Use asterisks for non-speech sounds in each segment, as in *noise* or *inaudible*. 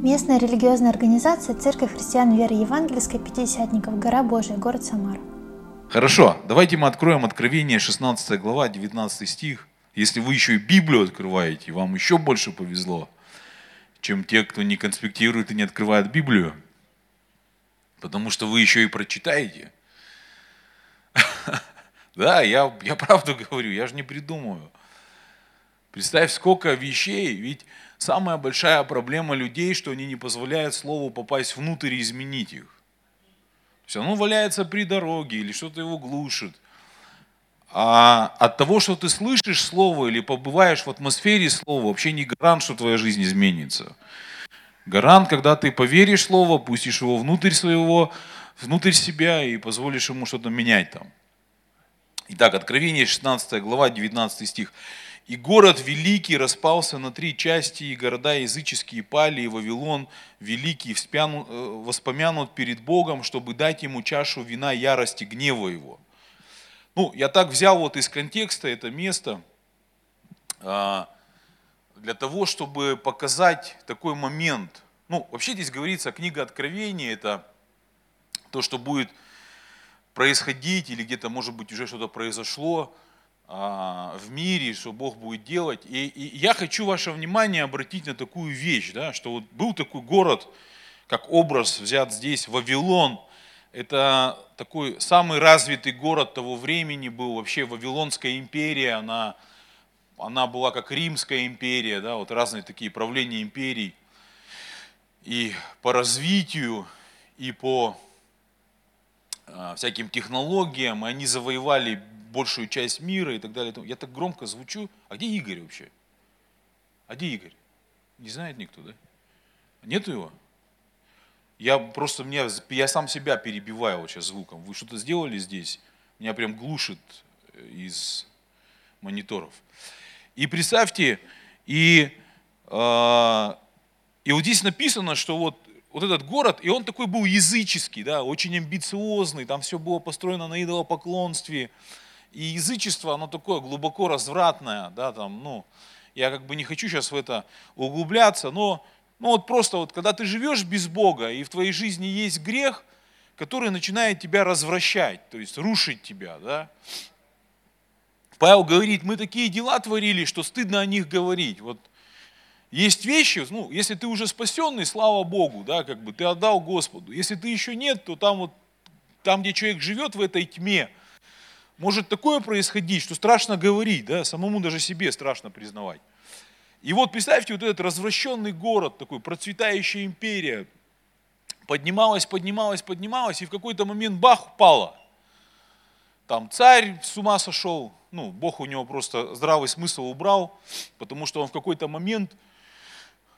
Местная религиозная организация Церковь христиан веры евангельской Пятидесятников, гора Божия, город Самара. Хорошо, давайте мы откроем Откровение, 16 глава, 19 стих. Если вы еще и Библию открываете, вам еще больше повезло, чем те, кто не конспектирует и не открывает Библию. Потому что вы еще и прочитаете. *laughs* Да, я, я правду говорю, я же не придумываю. Представь, сколько вещей, ведь самая большая проблема людей, что они не позволяют слову попасть внутрь и изменить их. То есть оно валяется при дороге или что-то его глушит. А от того, что ты слышишь слово или побываешь в атмосфере слова, вообще не гарант, что твоя жизнь изменится. Гарант, когда ты поверишь слово, пустишь его внутрь своего, внутрь себя и позволишь ему что-то менять там. Итак, Откровение 16 глава, 19 стих. И город великий распался на три части, и города языческие пали, и Вавилон великий вспянут, э, воспомянут перед Богом, чтобы дать ему чашу вина ярости, гнева его. Ну, я так взял вот из контекста это место а, для того, чтобы показать такой момент. Ну, вообще здесь говорится, книга Откровения, это то, что будет происходить, или где-то, может быть, уже что-то произошло – в мире, что Бог будет делать. И, и я хочу ваше внимание обратить на такую вещь, да, что вот был такой город, как образ взят здесь, Вавилон. Это такой самый развитый город того времени был, вообще Вавилонская империя, она, она была как Римская империя, да, вот разные такие правления империй. И по развитию, и по а, всяким технологиям, они завоевали большую часть мира и так далее. Я так громко звучу. А где Игорь вообще? А где Игорь? Не знает никто, да? Нету его? Я просто, меня, я сам себя перебиваю вот сейчас звуком. Вы что-то сделали здесь? Меня прям глушит э, из мониторов. И представьте, и, э, и вот здесь написано, что вот, вот этот город, и он такой был языческий, да, очень амбициозный, там все было построено на идолопоклонстве, и язычество, оно такое глубоко развратное, да, там, ну, я как бы не хочу сейчас в это углубляться, но ну вот просто вот, когда ты живешь без Бога, и в твоей жизни есть грех, который начинает тебя развращать, то есть рушить тебя, да. Павел говорит, мы такие дела творили, что стыдно о них говорить. Вот есть вещи, ну, если ты уже спасенный, слава Богу, да, как бы ты отдал Господу. Если ты еще нет, то там вот, там, где человек живет в этой тьме, может такое происходить, что страшно говорить, да, самому даже себе страшно признавать. И вот представьте, вот этот развращенный город, такой процветающая империя, поднималась, поднималась, поднималась, и в какой-то момент бах, упала. Там царь с ума сошел, ну, Бог у него просто здравый смысл убрал, потому что он в какой-то момент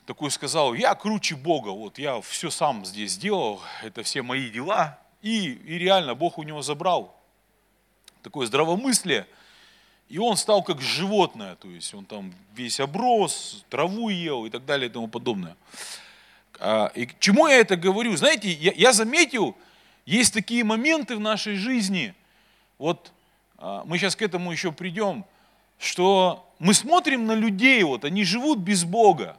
такой сказал, я круче Бога, вот я все сам здесь сделал, это все мои дела, и, и реально Бог у него забрал такое здравомыслие, и он стал как животное, то есть он там весь оброс, траву ел и так далее и тому подобное. А, и к чему я это говорю? Знаете, я, я заметил, есть такие моменты в нашей жизни, вот а, мы сейчас к этому еще придем, что мы смотрим на людей, вот они живут без Бога.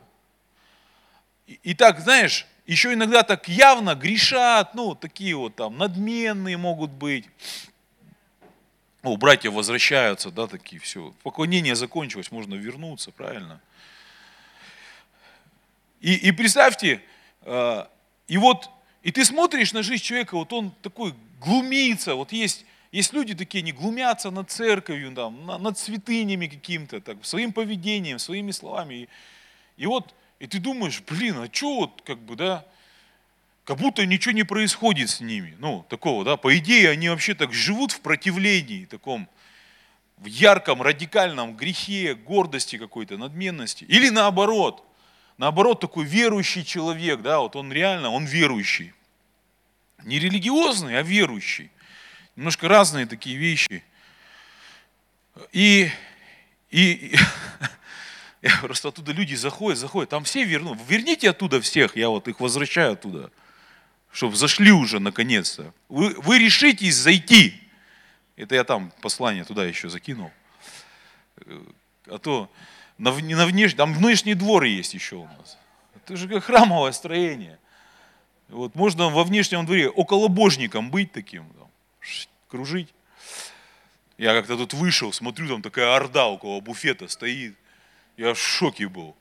И, и так, знаешь, еще иногда так явно грешат, ну, такие вот там надменные могут быть, о, братья возвращаются, да, такие, все. Поклонение закончилось, можно вернуться, правильно? И, и представьте, э, и вот, и ты смотришь на жизнь человека, вот он такой глумится, вот есть, есть люди такие, они глумятся над церковью, там, над святынями каким-то, так, своим поведением, своими словами. И, и вот, и ты думаешь, блин, а что вот, как бы, да, как будто ничего не происходит с ними. Ну, такого, да, по идее, они вообще так живут в противлении, таком, в ярком, радикальном грехе, гордости какой-то, надменности. Или наоборот, наоборот, такой верующий человек, да, вот он реально, он верующий. Не религиозный, а верующий. Немножко разные такие вещи. И, и, *laughs* я просто оттуда люди заходят, заходят, там все вернут. Верните оттуда всех, я вот их возвращаю оттуда чтобы зашли уже наконец-то. Вы, вы решитесь зайти. Это я там послание туда еще закинул. А то на, на внешний, там внешний двор есть еще у нас. Это же как храмовое строение. Вот можно во внешнем дворе околобожником быть таким, там, кружить. Я как-то тут вышел, смотрю, там такая орда около буфета стоит. Я в шоке был.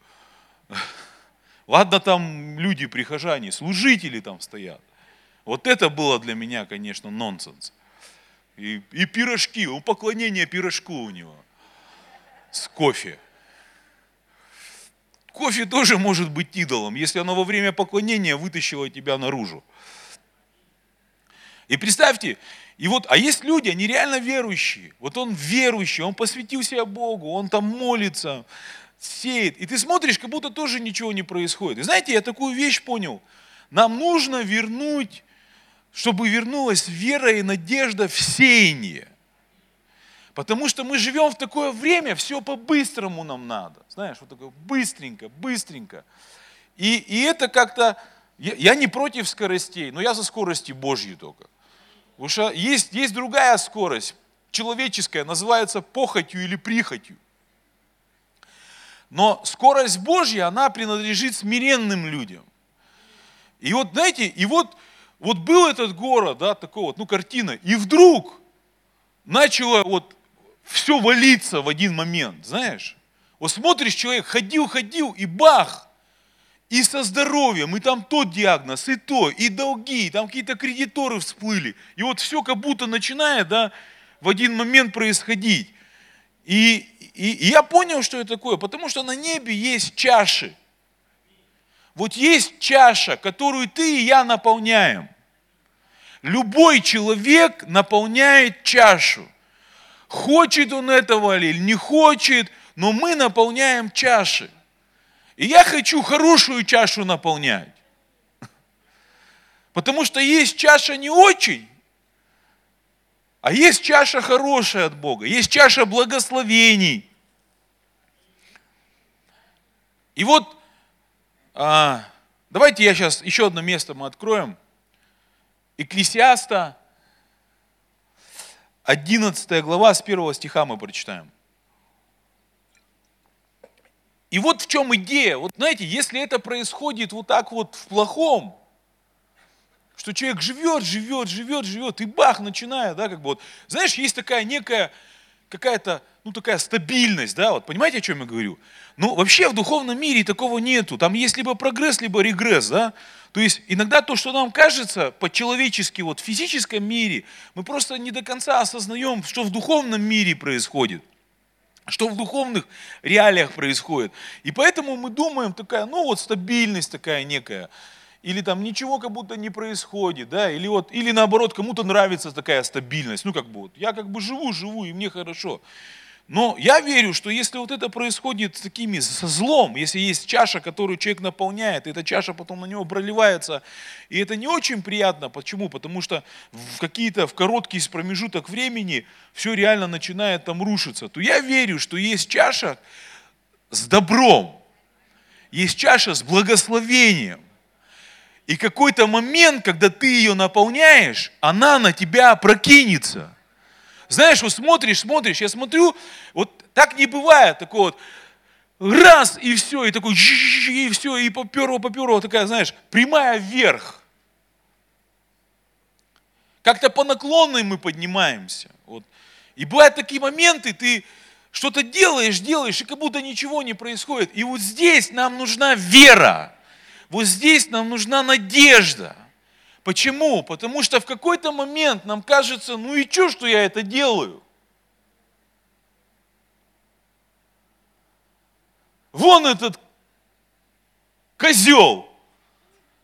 Ладно, там люди, прихожане, служители там стоят. Вот это было для меня, конечно, нонсенс. И, и пирожки, у поклонения пирожку у него. С кофе. Кофе тоже может быть идолом, если оно во время поклонения вытащило тебя наружу. И представьте, и вот, а есть люди, они реально верующие. Вот он верующий, он посвятил себя Богу, он там молится, сеет. И ты смотришь, как будто тоже ничего не происходит. И знаете, я такую вещь понял. Нам нужно вернуть, чтобы вернулась вера и надежда в сеяние. Потому что мы живем в такое время, все по-быстрому нам надо. Знаешь, вот такое быстренько, быстренько. И, и это как-то, я, я не против скоростей, но я за скорости Божьи только. Потому что есть, есть другая скорость, человеческая, называется похотью или прихотью. Но скорость Божья, она принадлежит смиренным людям. И вот, знаете, и вот, вот был этот город, да, такой вот, ну, картина, и вдруг начало вот все валиться в один момент, знаешь. Вот смотришь, человек ходил, ходил, и бах, и со здоровьем, и там тот диагноз, и то, и долги, и там какие-то кредиторы всплыли. И вот все как будто начинает, да, в один момент происходить. И, и, и я понял, что это такое, потому что на небе есть чаши. Вот есть чаша, которую ты и я наполняем. Любой человек наполняет чашу. Хочет он этого или не хочет, но мы наполняем чаши. И я хочу хорошую чашу наполнять. *laughs* Потому что есть чаша не очень, а есть чаша хорошая от Бога, есть чаша благословений. И вот, а, давайте я сейчас еще одно место мы откроем. Экклесиаста, 11 глава, с 1 стиха мы прочитаем. И вот в чем идея. Вот знаете, если это происходит вот так вот в плохом, что человек живет, живет, живет, живет, и бах, начинает, да, как бы вот, знаешь, есть такая некая, какая-то, ну, такая стабильность, да, вот, понимаете, о чем я говорю? Ну, вообще в духовном мире такого нету, там есть либо прогресс, либо регресс, да, то есть иногда то, что нам кажется по-человечески, вот в физическом мире, мы просто не до конца осознаем, что в духовном мире происходит что в духовных реалиях происходит. И поэтому мы думаем, такая, ну вот стабильность такая некая, или там ничего как будто не происходит, да, или вот, или наоборот, кому-то нравится такая стабильность, ну как бы вот, я как бы живу, живу, и мне хорошо. Но я верю, что если вот это происходит с такими, со злом, если есть чаша, которую человек наполняет, и эта чаша потом на него проливается, и это не очень приятно. Почему? Потому что в какие-то, в короткий промежуток времени все реально начинает там рушиться. То я верю, что есть чаша с добром, есть чаша с благословением. И какой-то момент, когда ты ее наполняешь, она на тебя прокинется – знаешь, вот смотришь, смотришь, я смотрю, вот так не бывает, такой вот, раз, и все, и такой, и все, и поперло, поперло, такая, знаешь, прямая вверх. Как-то по наклонной мы поднимаемся. Вот. И бывают такие моменты, ты что-то делаешь, делаешь, и как будто ничего не происходит. И вот здесь нам нужна вера. Вот здесь нам нужна надежда. Почему? Потому что в какой-то момент нам кажется, ну и что, что я это делаю? Вон этот козел.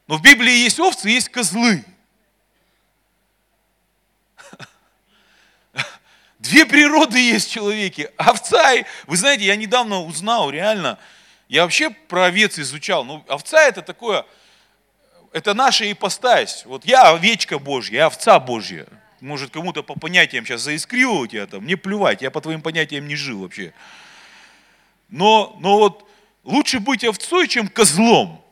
Но в Библии есть овцы, есть козлы. *laughs* Две природы есть в человеке. Овца, и... вы знаете, я недавно узнал, реально, я вообще про овец изучал. Ну, овца это такое, это наша ипостась. Вот я овечка Божья, я овца Божья. Может, кому-то по понятиям сейчас заискрило у тебя там, мне плевать, я по твоим понятиям не жил вообще. Но, но вот лучше быть овцой, чем козлом.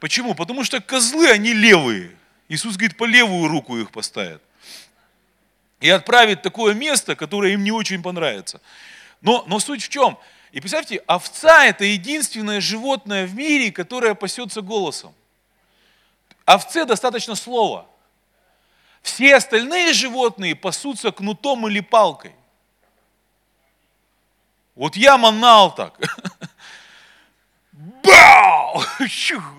Почему? Потому что козлы, они левые. Иисус говорит, по левую руку их поставят. И отправит такое место, которое им не очень понравится. Но, но суть в чем? И представьте, овца это единственное животное в мире, которое пасется голосом. Овце достаточно слова. Все остальные животные пасутся кнутом или палкой. Вот я манал так. *laughs* Бау!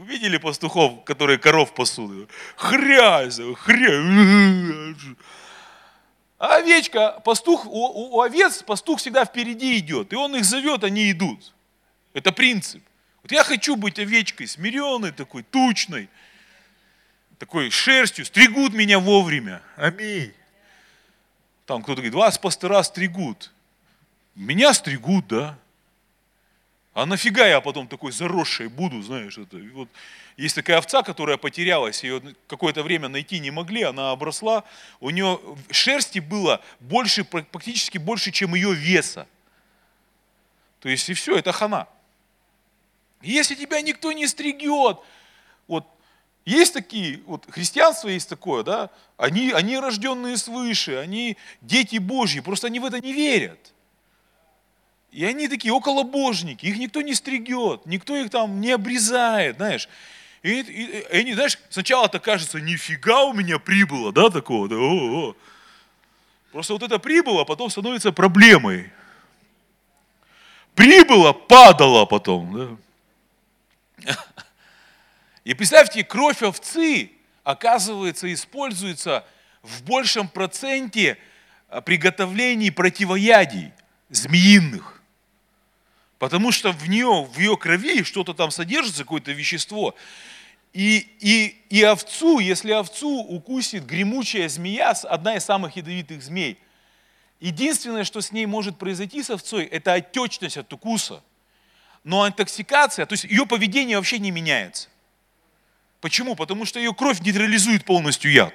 Видели пастухов, которые коров пасут? Хрязь, хрязь. А овечка, пастух, у, у овец пастух всегда впереди идет, и он их зовет, они идут. Это принцип. Вот я хочу быть овечкой, смиренной такой, тучной, такой шерстью, стригут меня вовремя. Аминь. Там кто-то говорит, вас пастора стригут. Меня стригут, да. А нафига я потом такой заросшей буду, знаешь, это, вот, есть такая овца, которая потерялась, ее какое-то время найти не могли, она обросла, у нее шерсти было больше, практически больше, чем ее веса. То есть и все, это хана. Если тебя никто не стригет, вот есть такие, вот христианство есть такое, да, они, они рожденные свыше, они дети Божьи, просто они в это не верят. И они такие околобожники, их никто не стригет, никто их там не обрезает, знаешь. И, и, и они, знаешь, сначала это кажется, нифига у меня прибыло, да, такого, да, о, о. Просто вот это прибыло, потом становится проблемой. Прибыло, падало потом, да. *laughs* И представьте, кровь овцы, оказывается, используется в большем проценте приготовлений противоядий змеиных. Потому что в нее, в ее крови что-то там содержится, какое-то вещество. И, и, и овцу, если овцу укусит гремучая змея, одна из самых ядовитых змей, единственное, что с ней может произойти с овцой, это отечность от укуса. Но интоксикация, то есть ее поведение вообще не меняется. Почему? Потому что ее кровь нейтрализует полностью яд.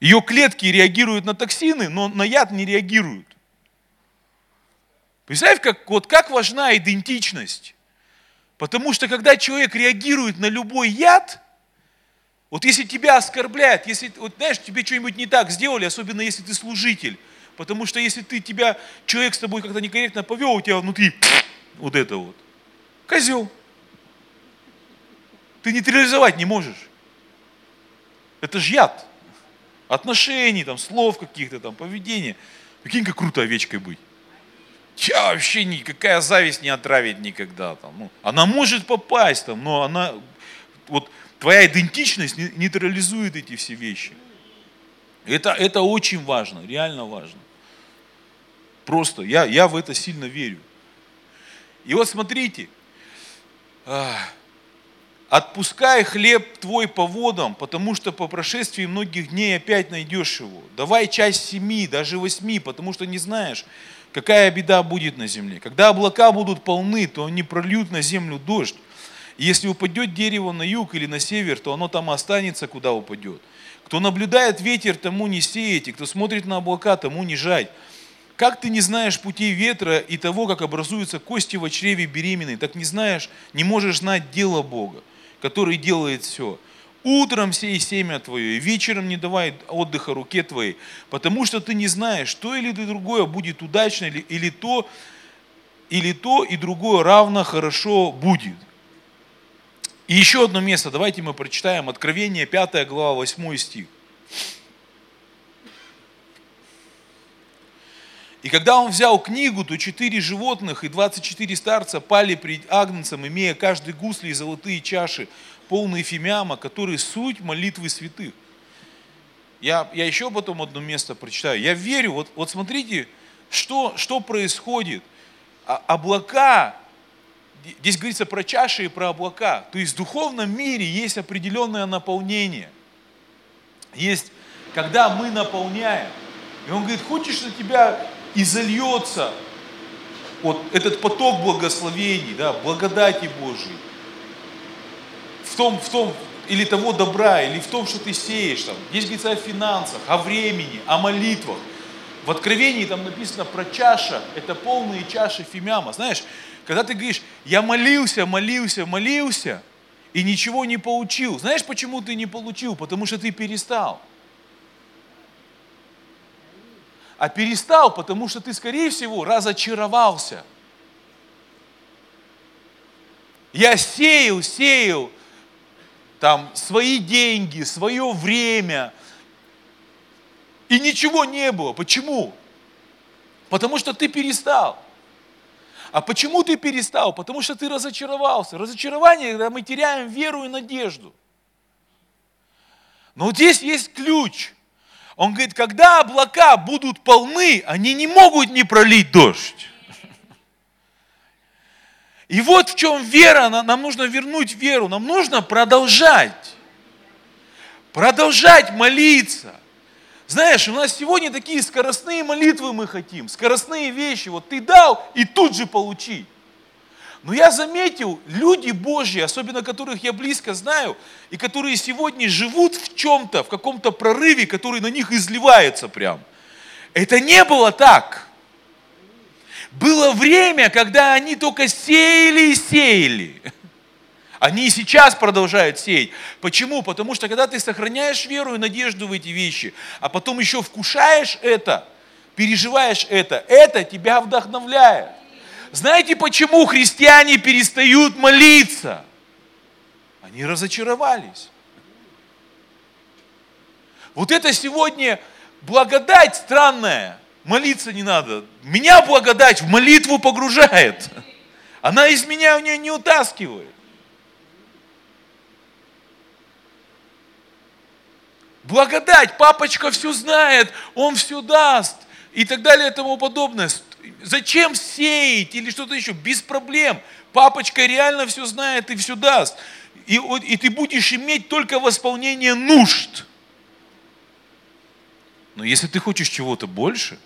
Ее клетки реагируют на токсины, но на яд не реагируют. Представь, как, вот как важна идентичность. Потому что когда человек реагирует на любой яд, вот если тебя оскорбляют, если, вот знаешь, тебе что-нибудь не так сделали, особенно если ты служитель, потому что если ты тебя, человек с тобой как-то некорректно повел, у тебя внутри вот это вот, козел. Ты нейтрализовать не можешь. Это же яд. Отношений, там, слов каких-то, там, поведения. Прикинь, как круто овечкой быть. Я вообще никакая зависть не отравит никогда. Там. Ну, она может попасть, там, но она, вот твоя идентичность нейтрализует эти все вещи. Это, это очень важно, реально важно. Просто я, я в это сильно верю. И вот смотрите, отпускай хлеб твой по водам, потому что по прошествии многих дней опять найдешь его. Давай часть семи, даже восьми, потому что не знаешь, какая беда будет на земле. Когда облака будут полны, то они прольют на землю дождь. И если упадет дерево на юг или на север, то оно там останется, куда упадет. Кто наблюдает ветер, тому не сеять, кто смотрит на облака, тому не жать. Как ты не знаешь путей ветра и того, как образуются кости в чреве беременной, так не знаешь, не можешь знать дело Бога, который делает все. Утром сей семя твое, и вечером не давай отдыха руке твоей, потому что ты не знаешь, что или другое будет удачно, или, или то, или то и другое равно хорошо будет. И еще одно место, давайте мы прочитаем Откровение 5 глава 8 стих. И когда он взял книгу, то четыре животных и 24 старца пали пред Агнцем, имея каждый гусли и золотые чаши, полные фимиама, которые суть молитвы святых. Я, я еще потом одно место прочитаю. Я верю, вот, вот смотрите, что, что происходит. А, облака, здесь говорится про чаши и про облака. То есть в духовном мире есть определенное наполнение. Есть, когда мы наполняем. И он говорит, хочешь, на тебя и зальется вот этот поток благословений, да, благодати Божьей, в том, в том, или того добра, или в том, что ты сеешь. Там. Здесь говорится о финансах, о времени, о молитвах. В Откровении там написано про чаша, это полные чаши фимяма. Знаешь, когда ты говоришь, я молился, молился, молился, и ничего не получил. Знаешь, почему ты не получил? Потому что ты перестал. А перестал, потому что ты, скорее всего, разочаровался. Я сеял, сеял там свои деньги, свое время, и ничего не было. Почему? Потому что ты перестал. А почему ты перестал? Потому что ты разочаровался. Разочарование, когда мы теряем веру и надежду. Но вот здесь есть ключ. Он говорит, когда облака будут полны, они не могут не пролить дождь. И вот в чем вера, нам нужно вернуть веру, нам нужно продолжать. Продолжать молиться. Знаешь, у нас сегодня такие скоростные молитвы мы хотим, скоростные вещи. Вот ты дал и тут же получи. Но я заметил, люди Божьи, особенно которых я близко знаю, и которые сегодня живут в чем-то, в каком-то прорыве, который на них изливается прям. Это не было так. Было время, когда они только сеяли и сеяли. Они и сейчас продолжают сеять. Почему? Потому что когда ты сохраняешь веру и надежду в эти вещи, а потом еще вкушаешь это, переживаешь это, это тебя вдохновляет. Знаете, почему христиане перестают молиться? Они разочаровались. Вот это сегодня благодать странная. Молиться не надо. Меня благодать в молитву погружает. Она из меня в нее не утаскивает. Благодать, папочка все знает, он все даст и так далее и тому подобное. Зачем сеять или что-то еще? Без проблем. Папочка реально все знает и все даст. И, и ты будешь иметь только восполнение нужд. Но если ты хочешь чего-то больше,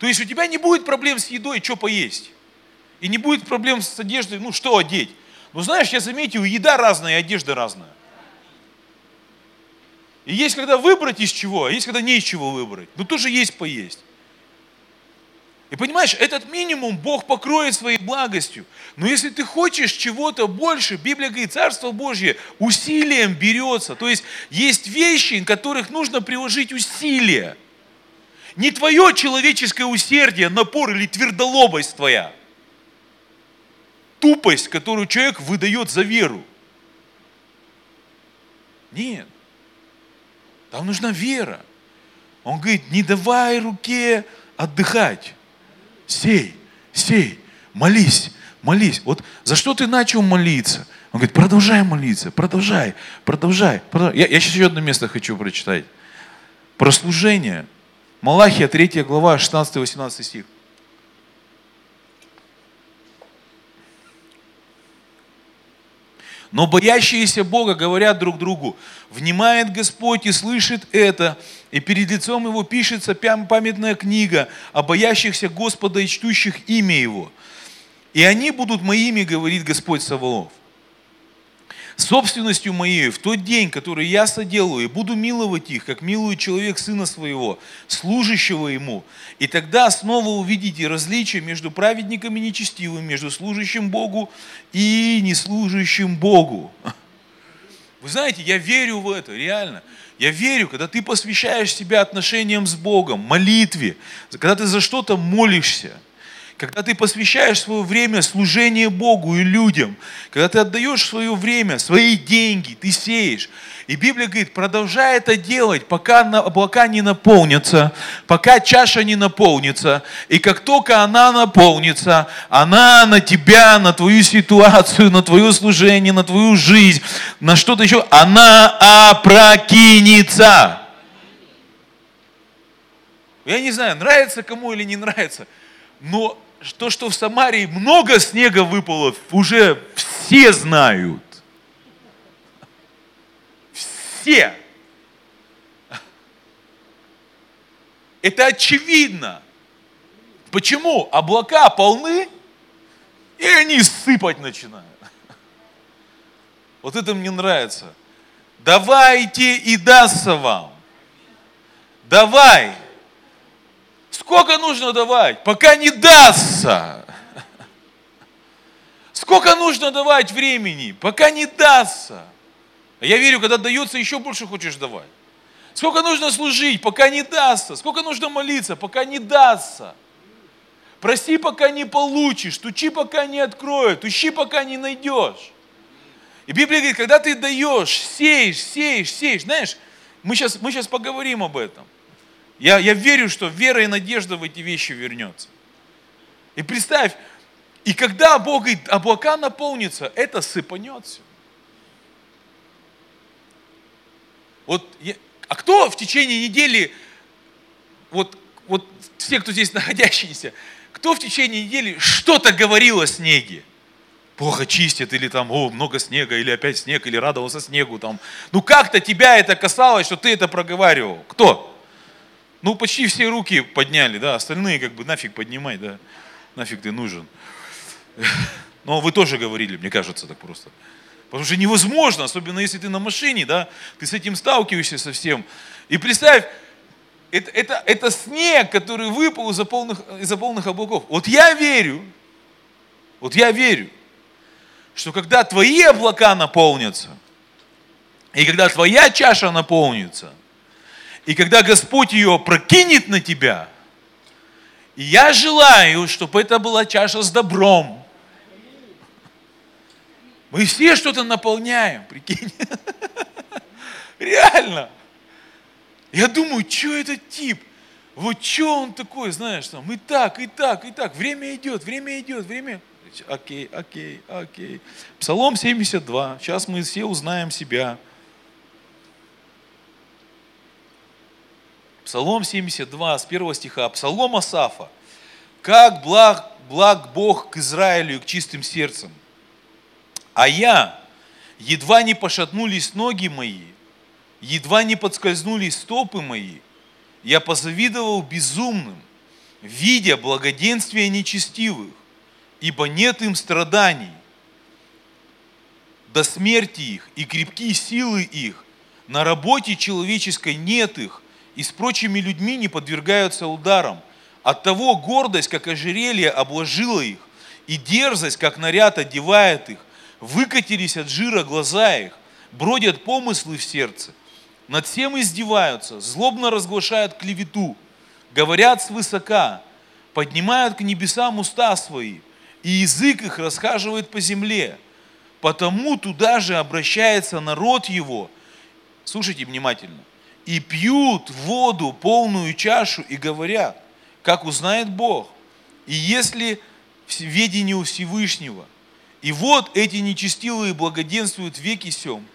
то есть у тебя не будет проблем с едой, что поесть. И не будет проблем с одеждой, ну что одеть. Но знаешь, я заметил, еда разная, одежда разная. И есть когда выбрать из чего, а есть когда не из чего выбрать. Но тоже есть поесть. И понимаешь, этот минимум Бог покроет своей благостью. Но если ты хочешь чего-то больше, Библия говорит, Царство Божье усилием берется. То есть есть вещи, которых нужно приложить усилия. Не твое человеческое усердие, напор или твердолобость твоя. Тупость, которую человек выдает за веру. Нет. Там нужна вера. Он говорит, не давай руке отдыхать. Сей, сей, молись, молись. Вот за что ты начал молиться? Он говорит, продолжай молиться, продолжай, продолжай. продолжай. Я, я сейчас еще одно место хочу прочитать. Про служение. Малахия, 3 глава, 16-18 стих. Но боящиеся Бога говорят друг другу, внимает Господь и слышит это, и перед лицом Его пишется памятная книга о боящихся Господа и чтущих имя Его. И они будут моими, говорит Господь Саваоф собственностью моей в тот день, который я соделаю, и буду миловать их, как милует человек сына своего, служащего ему. И тогда снова увидите различие между праведником и нечестивым, между служащим Богу и неслужащим Богу. Вы знаете, я верю в это, реально. Я верю, когда ты посвящаешь себя отношениям с Богом, молитве, когда ты за что-то молишься – когда ты посвящаешь свое время служению Богу и людям, когда ты отдаешь свое время, свои деньги, ты сеешь. И Библия говорит, продолжай это делать, пока облака не наполнятся, пока чаша не наполнится. И как только она наполнится, она на тебя, на твою ситуацию, на твое служение, на твою жизнь, на что-то еще, она опрокинется. Я не знаю, нравится кому или не нравится, но то, что в Самарии много снега выпало, уже все знают. Все. Это очевидно. Почему? Облака полны, и они сыпать начинают. Вот это мне нравится. Давайте и дастся вам. Давай. Сколько нужно давать, пока не дастся? Сколько нужно давать времени, пока не дастся? Я верю, когда дается, еще больше хочешь давать. Сколько нужно служить, пока не дастся? Сколько нужно молиться, пока не дастся? Проси, пока не получишь, стучи, пока не откроют, ищи, пока не найдешь. И Библия говорит, когда ты даешь, сеешь, сеешь, сеешь, знаешь, мы сейчас, мы сейчас поговорим об этом. Я, я верю, что вера и надежда в эти вещи вернется. И представь, и когда Бог говорит, облака наполнится, это сыпанет все. Вот, а кто в течение недели, вот, вот все, кто здесь *laughs* находящиеся, кто в течение недели что-то говорил о снеге? Плохо чистит, или там, о, много снега, или опять снег, или радовался снегу там. Ну как-то тебя это касалось, что ты это проговаривал. Кто? Ну, почти все руки подняли, да, остальные как бы нафиг поднимай, да, нафиг ты нужен. *laughs* Но вы тоже говорили, мне кажется, так просто. Потому что невозможно, особенно если ты на машине, да, ты с этим сталкиваешься совсем. И представь, это, это, это снег, который выпал из-за полных, из полных облаков. Вот я верю, вот я верю, что когда твои облака наполнятся, и когда твоя чаша наполнится, и когда Господь ее прокинет на тебя, я желаю, чтобы это была чаша с добром. Мы все что-то наполняем, прикинь. *laughs* Реально. Я думаю, что этот тип? Вот что он такой, знаешь, там, и так, и так, и так. Время идет, время идет, время. Окей, окей, окей. Псалом 72. Сейчас мы все узнаем себя. Псалом 72, с первого стиха. Псалом Асафа. «Как благ, благ Бог к Израилю и к чистым сердцем, а я, едва не пошатнулись ноги мои, едва не подскользнулись стопы мои, я позавидовал безумным, видя благоденствие нечестивых, ибо нет им страданий, до смерти их и крепкие силы их, на работе человеческой нет их, и с прочими людьми не подвергаются ударам. От того гордость, как ожерелье, обложила их, и дерзость, как наряд, одевает их. Выкатились от жира глаза их, бродят помыслы в сердце. Над всем издеваются, злобно разглашают клевету, говорят свысока, поднимают к небесам уста свои, и язык их расхаживает по земле. Потому туда же обращается народ его. Слушайте внимательно и пьют воду, полную чашу, и говорят, как узнает Бог. И если в ведении Всевышнего, и вот эти нечестивые благоденствуют веки сем,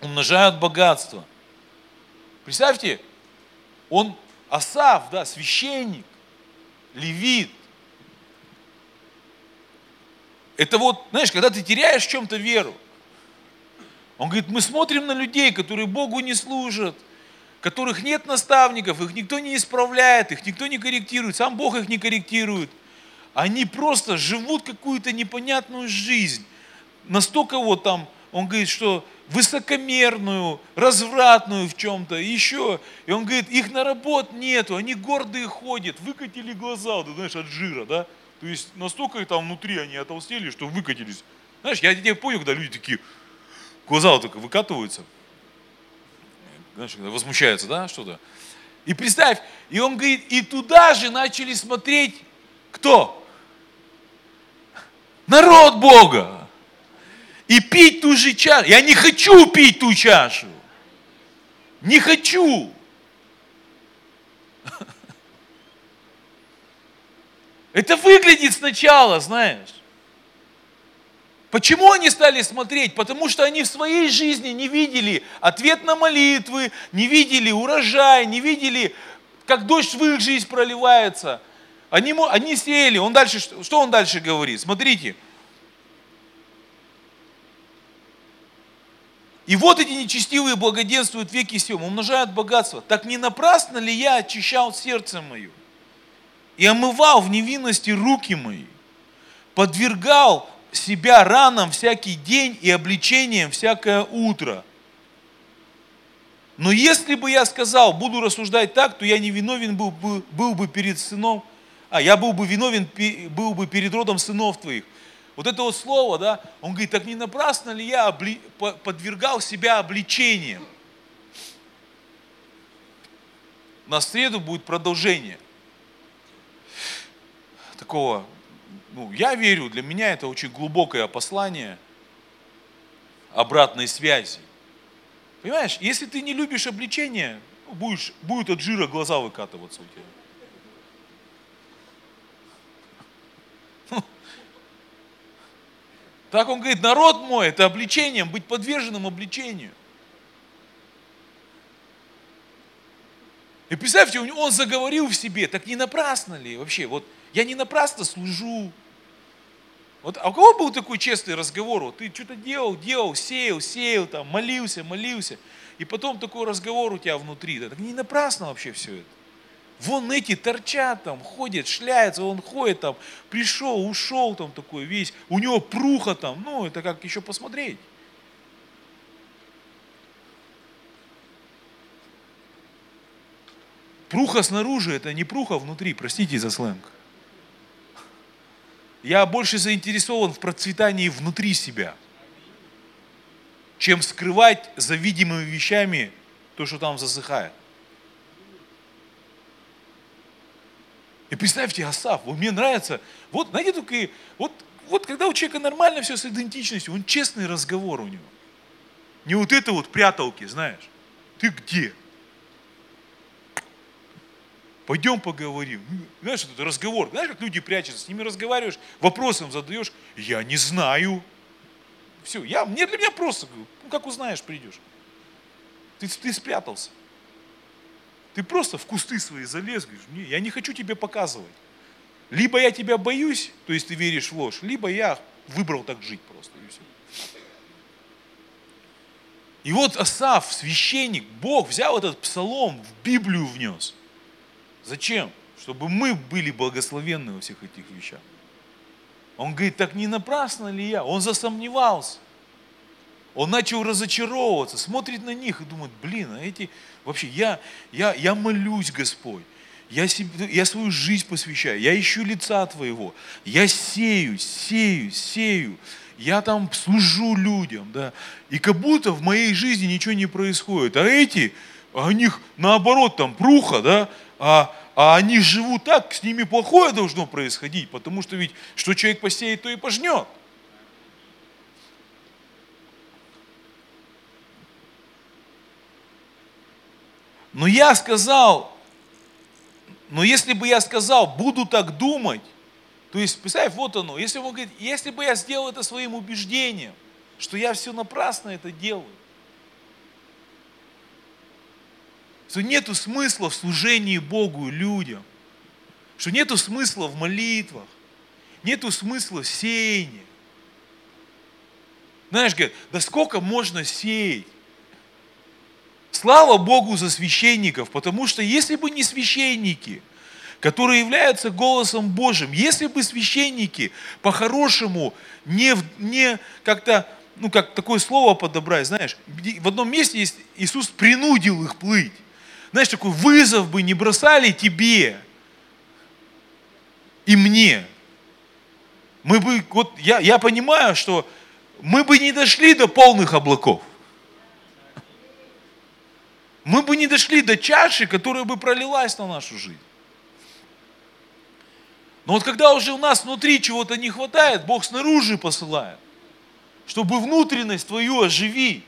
умножают богатство. Представьте, он Асав, да, священник, левит. Это вот, знаешь, когда ты теряешь в чем-то веру, он говорит, мы смотрим на людей, которые Богу не служат – которых нет наставников, их никто не исправляет, их никто не корректирует, сам Бог их не корректирует. Они просто живут какую-то непонятную жизнь. Настолько вот там, он говорит, что высокомерную, развратную в чем-то, еще. И он говорит, их на работ нету, они гордые ходят, выкатили глаза, ты знаешь, от жира, да? То есть настолько там внутри они отолстели, что выкатились. Знаешь, я теперь понял, когда люди такие, глаза вот только выкатываются знаешь, возмущается, да, что-то. И представь, и он говорит, и туда же начали смотреть кто? Народ Бога. И пить ту же чашу. Я не хочу пить ту чашу. Не хочу. *laughs* Это выглядит сначала, знаешь. Почему они стали смотреть? Потому что они в своей жизни не видели ответ на молитвы, не видели урожай, не видели, как дождь в их жизнь проливается. Они, они сеяли. Он дальше, что он дальше говорит? Смотрите. И вот эти нечестивые благоденствуют веки сем, умножают богатство. Так не напрасно ли я очищал сердце мое и омывал в невинности руки мои, подвергал себя ранам всякий день и обличением всякое утро. Но если бы я сказал, буду рассуждать так, то я не виновен был бы, был бы перед сыном, а я был бы виновен был бы перед родом сынов твоих. Вот это вот слово, да, он говорит, так не напрасно ли я обли, подвергал себя обличением? На среду будет продолжение такого ну, я верю, для меня это очень глубокое послание. обратной связи. Понимаешь, если ты не любишь обличение, будешь, будет от жира глаза выкатываться у тебя. Так он говорит, народ мой, это обличением, быть подверженным обличению. И представьте, он заговорил в себе, так не напрасно ли вообще? Вот я не напрасно служу. Вот, а у кого был такой честный разговор? Вот ты что-то делал, делал, сеял, сеял, там, молился, молился. И потом такой разговор у тебя внутри. Да, так не напрасно вообще все это. Вон эти торчат там, ходят, шляются, он ходит там, пришел, ушел там такой весь, у него пруха там, ну это как еще посмотреть. Пруха снаружи, это не пруха внутри, простите за сленг. Я больше заинтересован в процветании внутри себя, чем скрывать за видимыми вещами то, что там засыхает. И представьте, Асав, вот мне нравится, вот, знаете, только, вот, вот когда у человека нормально все с идентичностью, он честный разговор у него. Не вот это вот пряталки, знаешь. Ты где? Пойдем поговорим. Знаешь, этот разговор, знаешь, как люди прячутся, с ними разговариваешь, вопросом задаешь, я не знаю. Все, я, мне для меня просто, ну как узнаешь, придешь. Ты, ты спрятался. Ты просто в кусты свои залез, говоришь, не, я не хочу тебе показывать. Либо я тебя боюсь, то есть ты веришь в ложь, либо я выбрал так жить просто. И, все. и вот Асав, священник, Бог взял этот псалом, в Библию внес. Зачем? Чтобы мы были благословенны во всех этих вещах. Он говорит, так не напрасно ли я? Он засомневался. Он начал разочаровываться, смотрит на них и думает, блин, а эти, вообще, я, я, я молюсь, Господь, я, себе, я свою жизнь посвящаю, я ищу лица Твоего, я сею, сею, сею, я там служу людям, да, и как будто в моей жизни ничего не происходит, а эти, а у них наоборот там пруха, да, а, а они живут так, с ними плохое должно происходить, потому что ведь что человек посеет, то и пожнет. Но я сказал, но если бы я сказал, буду так думать, то есть, представь, вот оно, если, он говорит, если бы я сделал это своим убеждением, что я все напрасно это делаю, что нету смысла в служении Богу и людям, что нету смысла в молитвах, нету смысла в сеянии. Знаешь, говорят, да сколько можно сеять? Слава Богу за священников, потому что если бы не священники, которые являются голосом Божьим, если бы священники по-хорошему не, не как-то, ну как такое слово подобрать, знаешь, в одном месте есть, Иисус принудил их плыть. Знаешь, такой вызов бы не бросали тебе и мне. Мы бы, вот я, я понимаю, что мы бы не дошли до полных облаков мы бы не дошли до чаши, которая бы пролилась на нашу жизнь. Но вот когда уже у нас внутри чего-то не хватает, Бог снаружи посылает, чтобы внутренность твою оживить,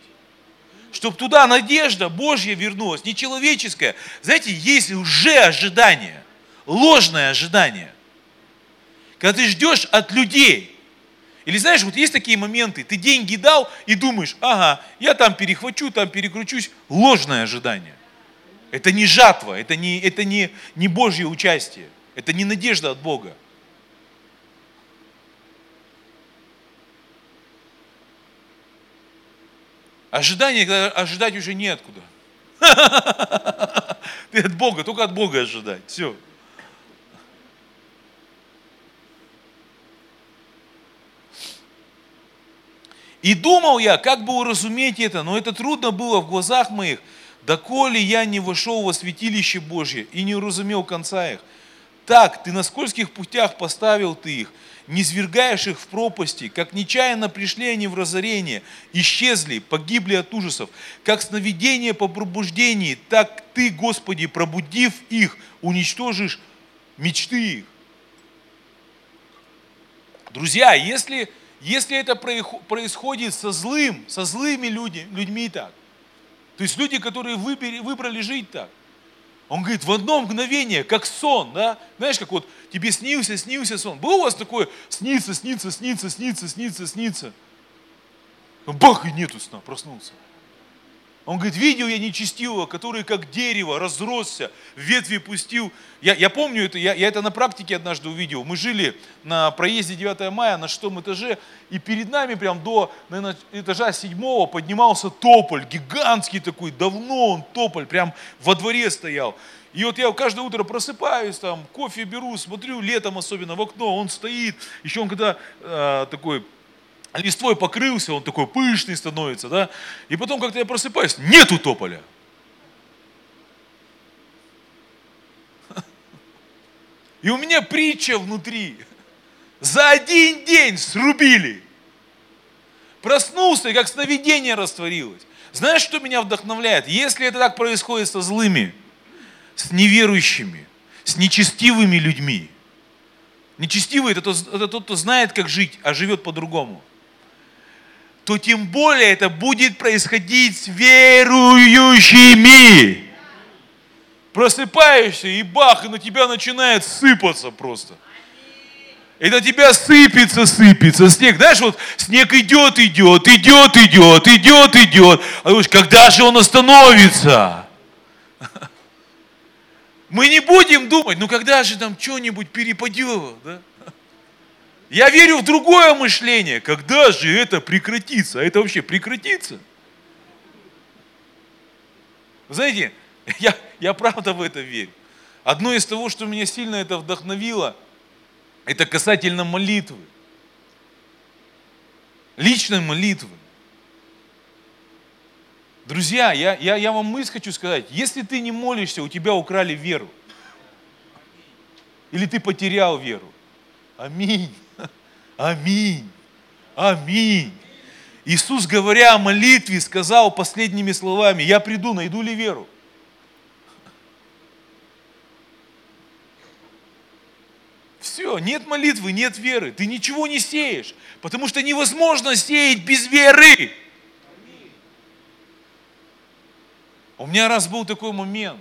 чтобы туда надежда Божья вернулась, не человеческая. Знаете, есть уже ожидание, ложное ожидание. Когда ты ждешь от людей, или знаешь, вот есть такие моменты, ты деньги дал и думаешь, ага, я там перехвачу, там перекручусь. Ложное ожидание. Это не жатва, это не, это не, не Божье участие, это не надежда от Бога. Ожидание, когда ожидать уже неоткуда. *laughs* Ты от Бога, только от Бога ожидать. Все. И думал я, как бы уразуметь это, но это трудно было в глазах моих, доколе я не вошел во святилище Божье и не уразумел конца их. Так, ты на скользких путях поставил ты их, не свергаешь их в пропасти, как нечаянно пришли они в разорение, исчезли, погибли от ужасов, как сновидение по пробуждении, так ты, Господи, пробудив их, уничтожишь мечты их. Друзья, если если это происходит со злым, со злыми людьми, людьми так, то есть люди, которые выбрали, выбрали жить так, он говорит, в одно мгновение, как сон, да? Знаешь, как вот тебе снился, снился сон. Был у вас такое, снится, снится, снится, снится, снится, снится. Бах, и нету сна, проснулся. Он говорит, видел я нечестивого, который как дерево разросся, ветви пустил. Я, я помню это, я, я это на практике однажды увидел. Мы жили на проезде 9 мая на шестом этаже, и перед нами прям до наверное, этажа седьмого поднимался тополь, гигантский такой, давно он тополь, прям во дворе стоял. И вот я каждое утро просыпаюсь, там, кофе беру, смотрю, летом особенно в окно, он стоит, еще он когда э, такой листвой покрылся, он такой пышный становится, да, и потом как-то я просыпаюсь, нету тополя. И у меня притча внутри. За один день срубили. Проснулся, и как сновидение растворилось. Знаешь, что меня вдохновляет? Если это так происходит со злыми, с неверующими, с нечестивыми людьми. Нечестивый это, это тот, кто знает, как жить, а живет по-другому то тем более это будет происходить с верующими. Просыпаешься, и бах, и на тебя начинает сыпаться просто. И на тебя сыпется, сыпется снег. Знаешь, вот снег идет, идет, идет, идет, идет, идет. А думаешь, когда же он остановится? *laughs* Мы не будем думать, ну когда же там что-нибудь перепадет, да? Я верю в другое мышление. Когда же это прекратится? А это вообще прекратится? Знаете, *laughs* я, я правда в это верю. Одно из того, что меня сильно это вдохновило, это касательно молитвы. Личной молитвы. Друзья, я, я, я вам мысль хочу сказать. Если ты не молишься, у тебя украли веру. Или ты потерял веру. Аминь. Аминь. Аминь. Иисус, говоря о молитве, сказал последними словами, я приду, найду ли веру? Все, нет молитвы, нет веры. Ты ничего не сеешь, потому что невозможно сеять без веры. У меня раз был такой момент.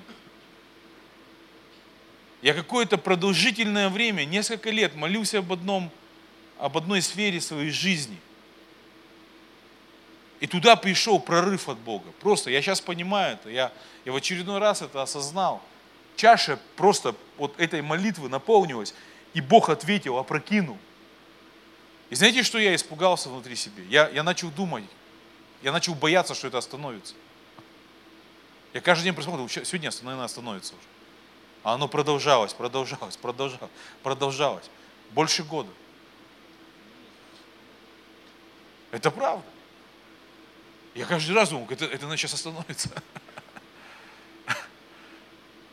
Я какое-то продолжительное время, несколько лет молился об одном об одной сфере своей жизни. И туда пришел прорыв от Бога. Просто я сейчас понимаю это, я, я в очередной раз это осознал. Чаша просто вот этой молитвы наполнилась, и Бог ответил, опрокинул. И знаете, что я испугался внутри себе? Я, я начал думать, я начал бояться, что это остановится. Я каждый день просмотрел, сегодня, наверное, остановится уже. А оно продолжалось, продолжалось, продолжалось, продолжалось. Больше года. Это правда. Я каждый раз думаю, это, это сейчас остановится.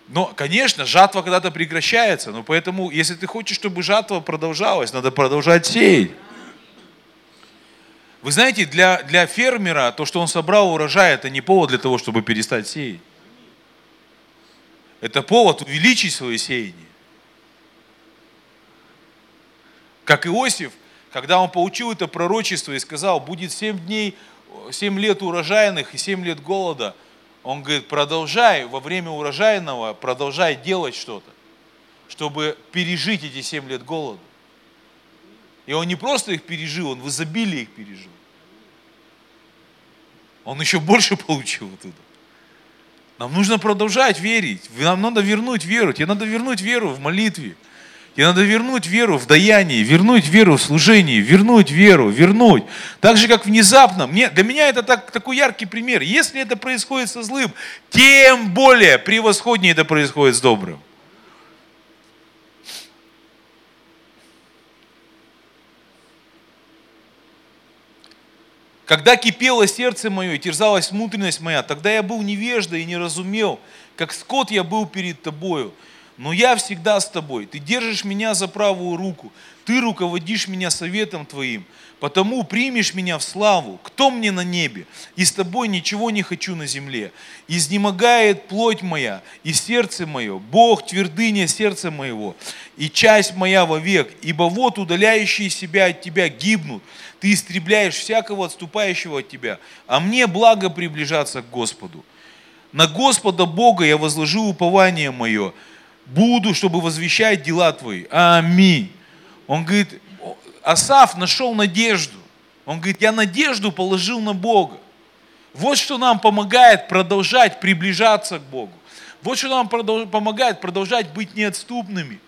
Но, конечно, жатва когда-то прекращается, но поэтому, если ты хочешь, чтобы жатва продолжалась, надо продолжать сеять. Вы знаете, для, для фермера то, что он собрал урожай, это не повод для того, чтобы перестать сеять. Это повод увеличить свое сеяние. Как Иосиф – когда он получил это пророчество и сказал, будет семь дней, семь лет урожайных и семь лет голода, он говорит, продолжай во время урожайного, продолжай делать что-то, чтобы пережить эти семь лет голода. И он не просто их пережил, он в изобилии их пережил. Он еще больше получил оттуда. Нам нужно продолжать верить. Нам надо вернуть веру. Тебе надо вернуть веру в молитве. И надо вернуть веру в даянии, вернуть веру в служении, вернуть веру, вернуть. Так же, как внезапно. Мне, для меня это так, такой яркий пример. Если это происходит со злым, тем более превосходнее это происходит с добрым. Когда кипело сердце мое и терзалась внутренность моя, тогда я был невежда и не разумел, как скот я был перед тобою. Но я всегда с тобой. Ты держишь меня за правую руку, ты руководишь меня советом твоим, потому примешь меня в славу. Кто мне на небе? И с тобой ничего не хочу на земле. Изнемогает плоть моя и сердце мое, Бог твердыня сердца моего, и часть моя вовек, ибо вот удаляющие себя от тебя гибнут, ты истребляешь всякого отступающего от тебя, а мне благо приближаться к Господу. На Господа Бога я возложу упование мое, буду, чтобы возвещать дела Твои. Аминь. Он говорит, Асав нашел надежду. Он говорит, я надежду положил на Бога. Вот что нам помогает продолжать приближаться к Богу. Вот что нам помогает продолжать быть неотступными.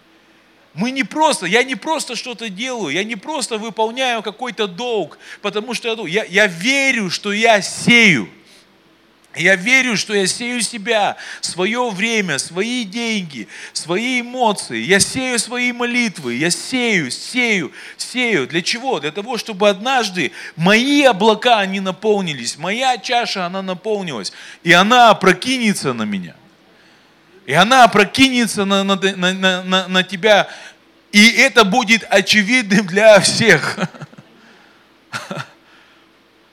Мы не просто, я не просто что-то делаю, я не просто выполняю какой-то долг, потому что я, я верю, что я сею. Я верю, что я сею себя, свое время, свои деньги, свои эмоции. Я сею свои молитвы. Я сею, сею, сею. Для чего? Для того, чтобы однажды мои облака, они наполнились. Моя чаша, она наполнилась. И она опрокинется на меня. И она опрокинется на, на, на, на, на тебя. И это будет очевидным для всех. *laughs*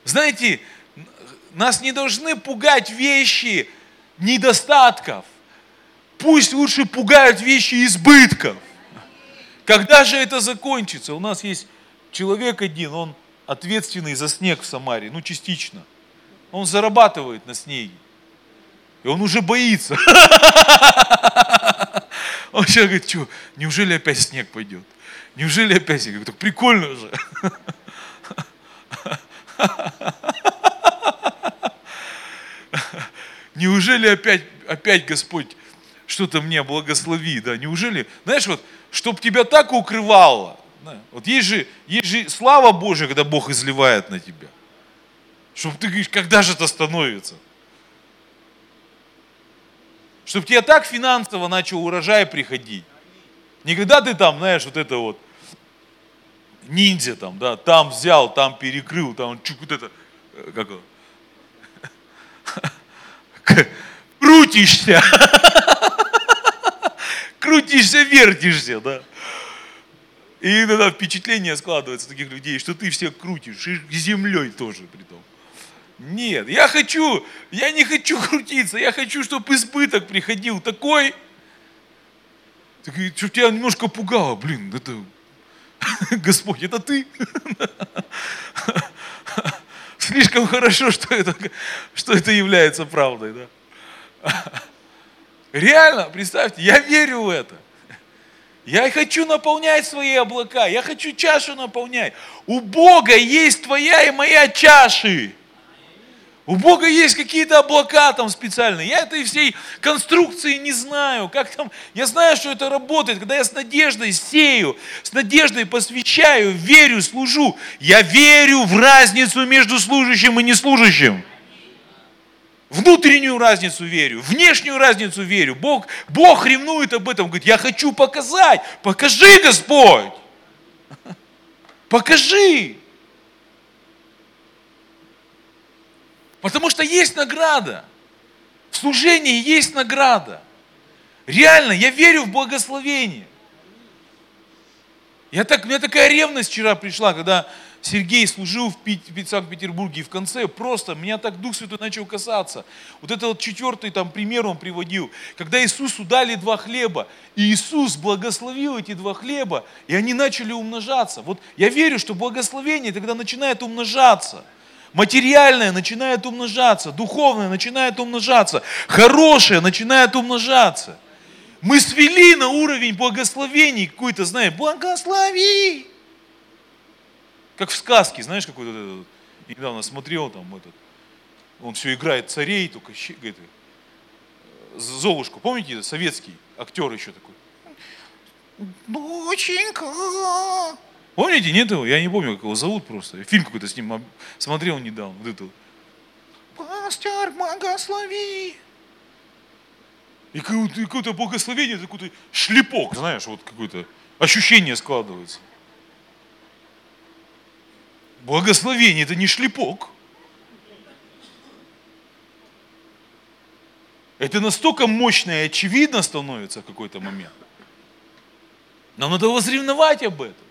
Знаете, нас не должны пугать вещи недостатков. Пусть лучше пугают вещи избытков. Когда же это закончится? У нас есть человек один, он ответственный за снег в Самаре, ну частично. Он зарабатывает на снеге. И он уже боится. *laughs* Он сейчас говорит, что, неужели опять снег пойдет? Неужели опять снег? Я говорю, так прикольно же. *laughs* Неужели опять, опять Господь что-то мне благослови, да? Неужели, знаешь, вот, чтоб тебя так укрывало, да? вот есть же, есть же слава Божья, когда Бог изливает на тебя. Чтоб ты говоришь, когда же это становится? Чтобы тебе так финансово начал урожай приходить. Никогда ты там, знаешь, вот это вот, ниндзя там, да, там взял, там перекрыл, там чук, вот это, э, как крутишься. *laughs* Крутишься, вертишься, да. И иногда впечатление складывается таких людей, что ты всех крутишь, и землей тоже при том. Нет, я хочу, я не хочу *laughs* крутиться, я хочу, чтобы избыток приходил такой, так, что тебя немножко пугало, блин, это, *laughs* Господь, это ты? Слишком хорошо, что это, что это является правдой, да? Реально, представьте, я верю в это. Я хочу наполнять свои облака, я хочу чашу наполнять. У Бога есть твоя и моя чаши. У Бога есть какие-то облака там специальные. Я этой всей конструкции не знаю. Как там? Я знаю, что это работает, когда я с надеждой сею, с надеждой посвящаю, верю, служу. Я верю в разницу между служащим и неслужащим. Внутреннюю разницу верю, внешнюю разницу верю. Бог, Бог ревнует об этом, говорит, я хочу показать. Покажи, Господь. *laughs* Покажи. Потому что есть награда. В служении есть награда. Реально, я верю в благословение. Я так, у меня такая ревность вчера пришла, когда Сергей служил в, Санкт-Петербурге, и в конце просто меня так Дух Святой начал касаться. Вот это вот четвертый там пример он приводил, когда Иисусу дали два хлеба, и Иисус благословил эти два хлеба, и они начали умножаться. Вот я верю, что благословение тогда начинает умножаться – Материальное начинает умножаться, духовное начинает умножаться, хорошее начинает умножаться. Мы свели на уровень благословений какой-то, знаешь, благослови. Как в сказке, знаешь, какой-то, недавно смотрел там этот, он все играет царей, только, говорит, Золушку, помните, советский актер еще такой? Доченька, Помните, нет его? Я не помню, как его зовут просто. Фильм какой-то с ним смотрел недавно. Вот это Пастор, благослови! И какое-то благословение, какой-то шлепок, знаешь, вот какое-то ощущение складывается. Благословение это не шлепок. Это настолько мощно и очевидно становится в какой-то момент. Нам надо возревновать об этом.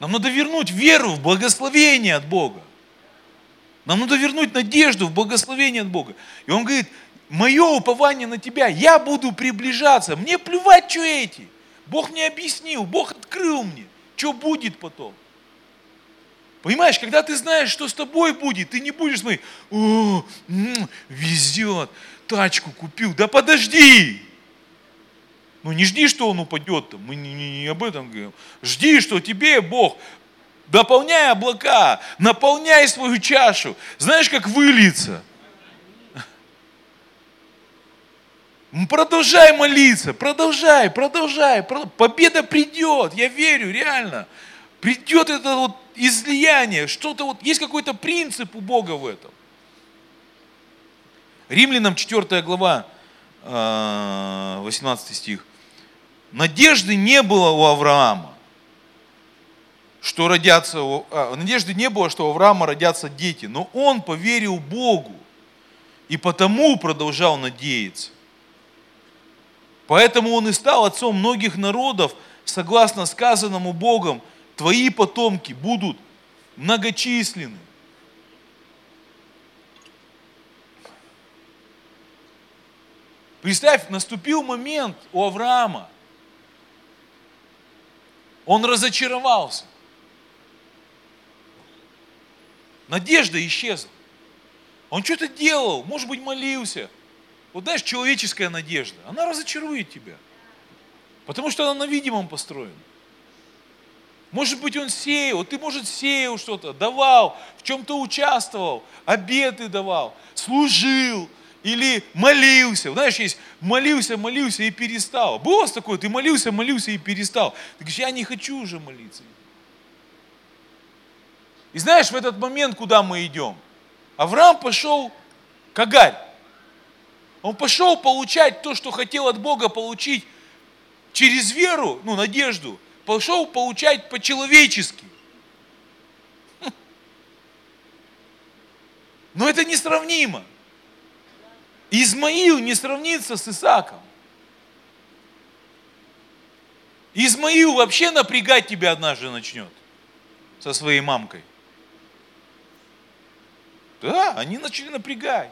Нам надо вернуть веру в благословение от Бога. Нам надо вернуть надежду в благословение от Бога. И он говорит, мое упование на тебя, я буду приближаться. Мне плевать, что эти. Бог мне объяснил, Бог открыл мне, что будет потом. Понимаешь, когда ты знаешь, что с тобой будет, ты не будешь смотреть, о, везет, тачку купил. Да подожди! Ну не жди, что он упадет, мы не, не, не об этом говорим. Жди, что тебе Бог, наполняй облака, наполняй свою чашу. Знаешь, как выльется? Продолжай молиться, продолжай, продолжай. Победа придет, я верю, реально. Придет это вот излияние, что-то вот, есть какой-то принцип у Бога в этом. Римлянам 4 глава, 18 а, стих. Надежды не было у Авраама, что родятся, а, надежды не было, что у Авраама родятся дети, но он поверил Богу и потому продолжал надеяться. Поэтому он и стал отцом многих народов, согласно сказанному Богом, твои потомки будут многочисленны. Представь, наступил момент у Авраама. Он разочаровался. Надежда исчезла. Он что-то делал, может быть, молился. Вот знаешь, человеческая надежда, она разочарует тебя. Потому что она на видимом построена. Может быть, он сеял, ты, может, сеял что-то, давал, в чем-то участвовал, обеты давал, служил, или молился. Знаешь, есть молился, молился и перестал. Было такое, ты молился, молился и перестал. Ты говоришь, я не хочу уже молиться. И знаешь, в этот момент, куда мы идем? Авраам пошел к Агарь. Он пошел получать то, что хотел от Бога получить через веру, ну, надежду. Пошел получать по-человечески. Но это несравнимо. Измаил не сравнится с Исаком. Измаил вообще напрягать тебя однажды начнет со своей мамкой. Да, они начали напрягать.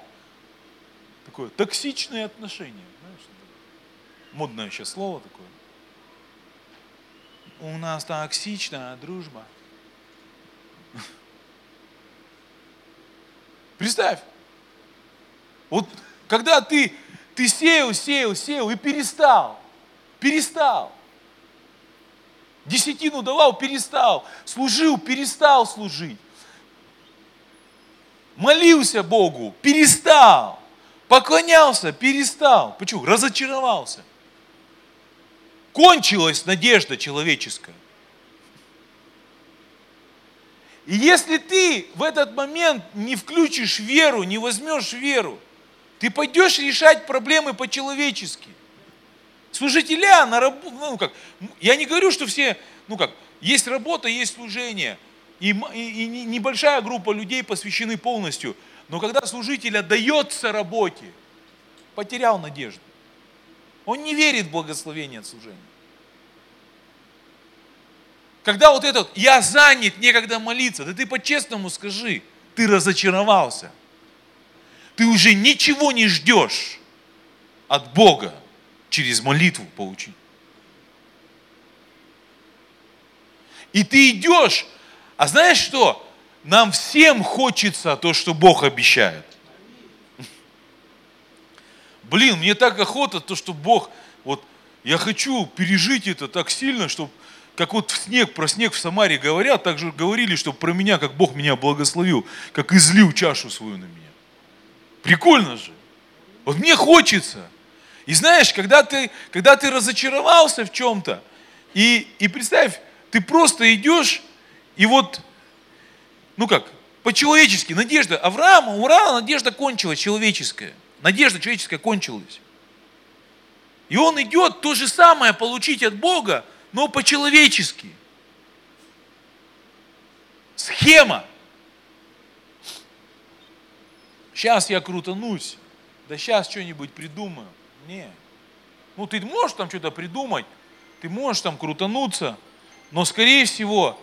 Такое токсичные отношения. Знаешь, модное сейчас слово такое. У нас токсичная дружба. *laughs* Представь, вот когда ты, ты сеял, сеял, сеял и перестал. Перестал. Десятину давал, перестал. Служил, перестал служить. Молился Богу, перестал. Поклонялся, перестал. Почему? Разочаровался. Кончилась надежда человеческая. И если ты в этот момент не включишь веру, не возьмешь веру, ты пойдешь решать проблемы по-человечески. Служителя на работу, ну как, я не говорю, что все, ну как, есть работа, есть служение. И, и, и небольшая группа людей посвящены полностью. Но когда служитель отдается работе, потерял надежду. Он не верит в благословение от служения. Когда вот этот, я занят, некогда молиться, да ты по-честному скажи, ты разочаровался – ты уже ничего не ждешь от Бога через молитву получить. И ты идешь, а знаешь что? Нам всем хочется то, что Бог обещает. Блин, мне так охота, то, что Бог, вот я хочу пережить это так сильно, чтобы как вот в снег, про снег в Самаре говорят, так же говорили, что про меня, как Бог меня благословил, как излил чашу свою на меня. Прикольно же. Вот мне хочется. И знаешь, когда ты, когда ты разочаровался в чем-то, и, и представь, ты просто идешь, и вот, ну как, по-человечески, надежда. Авраама, у Авраама надежда кончилась человеческая. Надежда человеческая кончилась. И он идет то же самое получить от Бога, но по-человечески. Схема. Сейчас я крутанусь, да сейчас что-нибудь придумаю. Не. Ну, ты можешь там что-то придумать, ты можешь там крутануться, но, скорее всего,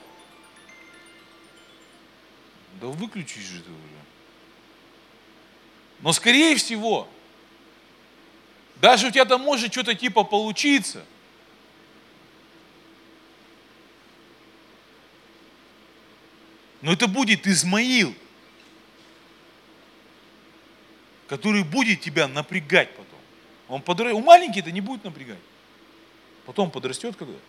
да выключись же ты уже. Но, скорее всего, даже у тебя там может что-то типа получиться. Но это будет Измаил, который будет тебя напрягать потом. Он подрастет. У маленький это не будет напрягать. Потом подрастет когда.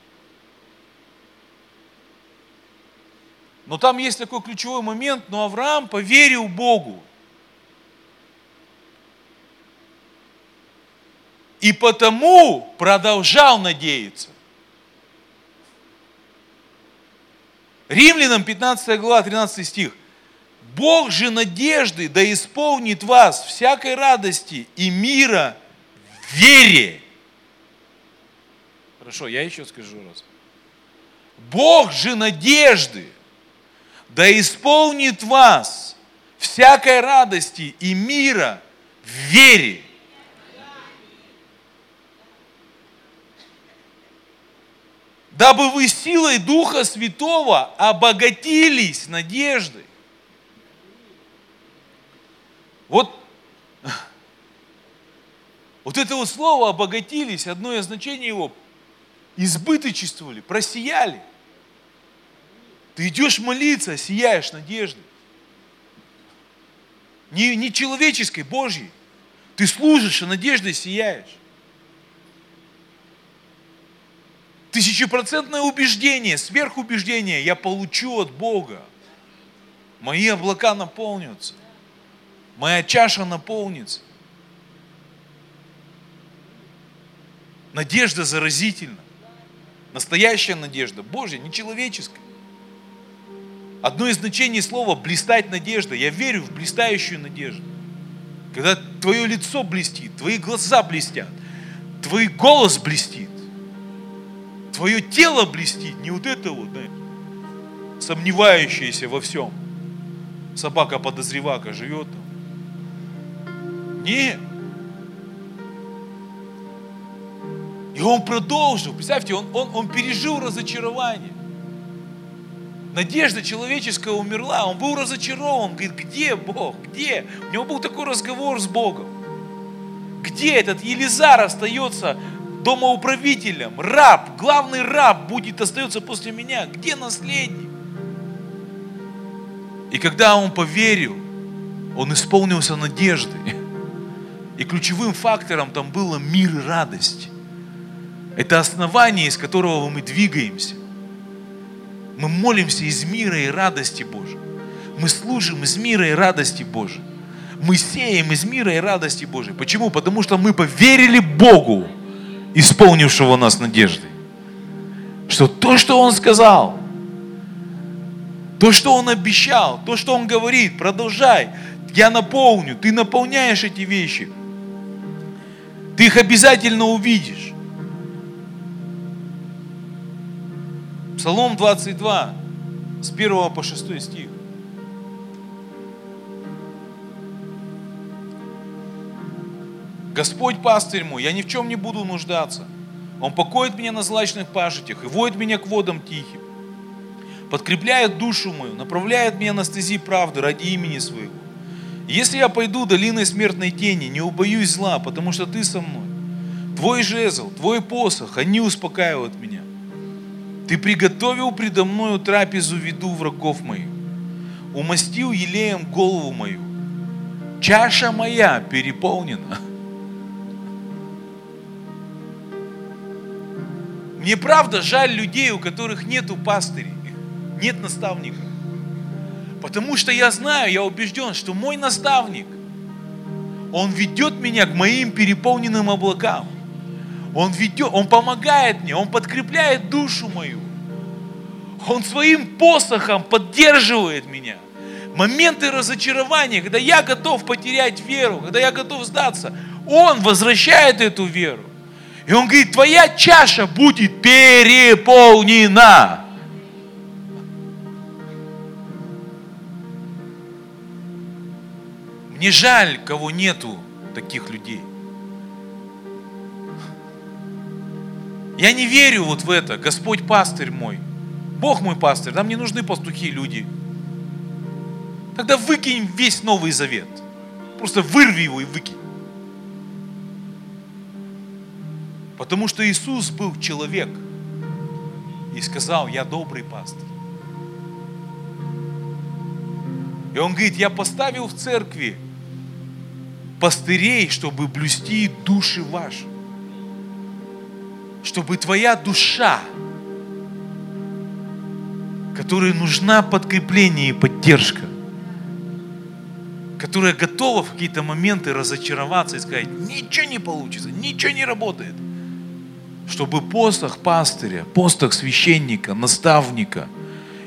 Но там есть такой ключевой момент, но Авраам поверил Богу. И потому продолжал надеяться. Римлянам 15 глава, 13 стих. Бог же надежды да исполнит вас всякой радости и мира в вере. Хорошо, я еще скажу раз. Бог же надежды да исполнит вас всякой радости и мира в вере. Дабы вы силой Духа Святого обогатились надеждой. Вот, вот это вот слово обогатились, одно из значений его избыточествовали, просияли – ты идешь молиться, сияешь надеждой. Не, не человеческой, Божьей. Ты служишь, а надеждой сияешь. Тысячепроцентное убеждение, сверхубеждение я получу от Бога. Мои облака наполнятся. Моя чаша наполнится. Надежда заразительна. Настоящая надежда Божья, не человеческая. Одно из значений слова «блистать надежда». Я верю в блистающую надежду. Когда твое лицо блестит, твои глаза блестят, твой голос блестит, твое тело блестит, не вот это вот, знаешь, сомневающееся во всем. Собака-подозревака живет там. Нет. И он продолжил. Представьте, он, он, он пережил разочарование. Надежда человеческая умерла, он был разочарован, говорит, где Бог, где? У него был такой разговор с Богом. Где этот Елизар остается домоуправителем, раб, главный раб будет остается после меня, где наследник? И когда он поверил, он исполнился надеждой. И ключевым фактором там было мир и радость. Это основание, из которого мы двигаемся. Мы молимся из мира и радости Божьей. Мы служим из мира и радости Божьей. Мы сеем из мира и радости Божьей. Почему? Потому что мы поверили Богу, исполнившего нас надеждой. Что то, что Он сказал, то, что Он обещал, то, что Он говорит, продолжай. Я наполню, ты наполняешь эти вещи. Ты их обязательно увидишь. Псалом 22, с 1 по 6 стих. Господь пастырь мой, я ни в чем не буду нуждаться. Он покоит меня на злачных пашетях и водит меня к водам тихим. Подкрепляет душу мою, направляет меня на стези правды ради имени своего. Если я пойду долиной смертной тени, не убоюсь зла, потому что ты со мной. Твой жезл, твой посох, они успокаивают меня. Ты приготовил предо мною трапезу виду врагов моих, умастил елеем голову мою. Чаша моя переполнена. Мне правда жаль людей, у которых нету пастырей, нет наставника. Потому что я знаю, я убежден, что мой наставник, он ведет меня к моим переполненным облакам. Он ведет, Он помогает мне, Он подкрепляет душу мою. Он своим посохом поддерживает меня. Моменты разочарования, когда я готов потерять веру, когда я готов сдаться, Он возвращает эту веру. И Он говорит, твоя чаша будет переполнена. Мне жаль, кого нету таких людей. Я не верю вот в это. Господь пастырь мой. Бог мой пастырь. Нам не нужны пастухи люди. Тогда выкинь весь Новый Завет. Просто вырви его и выкинь. Потому что Иисус был человек и сказал, я добрый пастырь. И он говорит, я поставил в церкви пастырей, чтобы блюсти души ваши. Чтобы твоя душа, которой нужна подкрепление и поддержка, которая готова в какие-то моменты разочароваться и сказать, ничего не получится, ничего не работает. Чтобы посох пастыря, посох священника, наставника,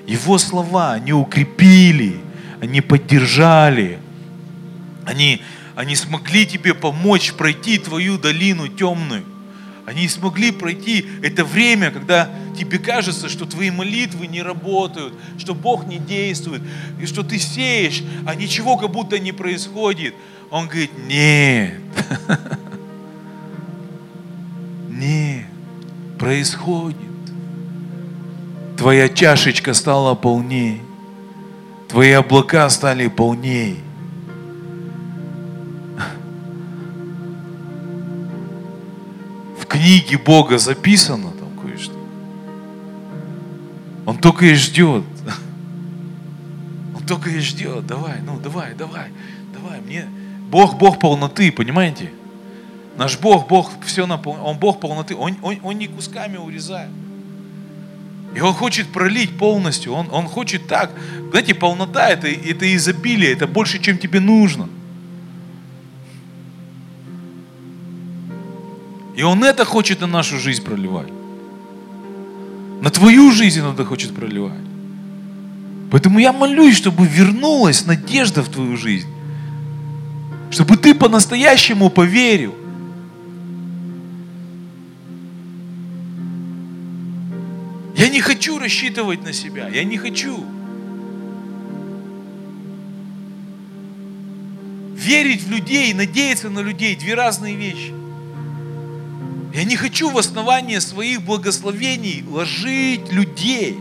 его слова, они укрепили, они поддержали, они, они смогли тебе помочь пройти твою долину темную. Они смогли пройти это время, когда тебе кажется, что твои молитвы не работают, что Бог не действует, и что ты сеешь, а ничего как будто не происходит. Он говорит, нет, *laughs* нет, происходит. Твоя чашечка стала полнее. Твои облака стали полнее. Книге Бога записано там кое-что. Он только и ждет. Он только и ждет. Давай, ну давай, давай, давай. Мне Бог, Бог полноты, понимаете? Наш Бог, Бог все наполняет. Он Бог полноты. Он, он, он не кусками урезает. И Он хочет пролить полностью. Он, он хочет так. Знаете, полнота это, это изобилие, это больше, чем тебе нужно. И Он это хочет на нашу жизнь проливать. На твою жизнь Он это хочет проливать. Поэтому я молюсь, чтобы вернулась надежда в твою жизнь. Чтобы ты по-настоящему поверил – Я не хочу рассчитывать на себя. Я не хочу. Верить в людей надеяться на людей – две разные вещи. Я не хочу в основании своих благословений ложить людей.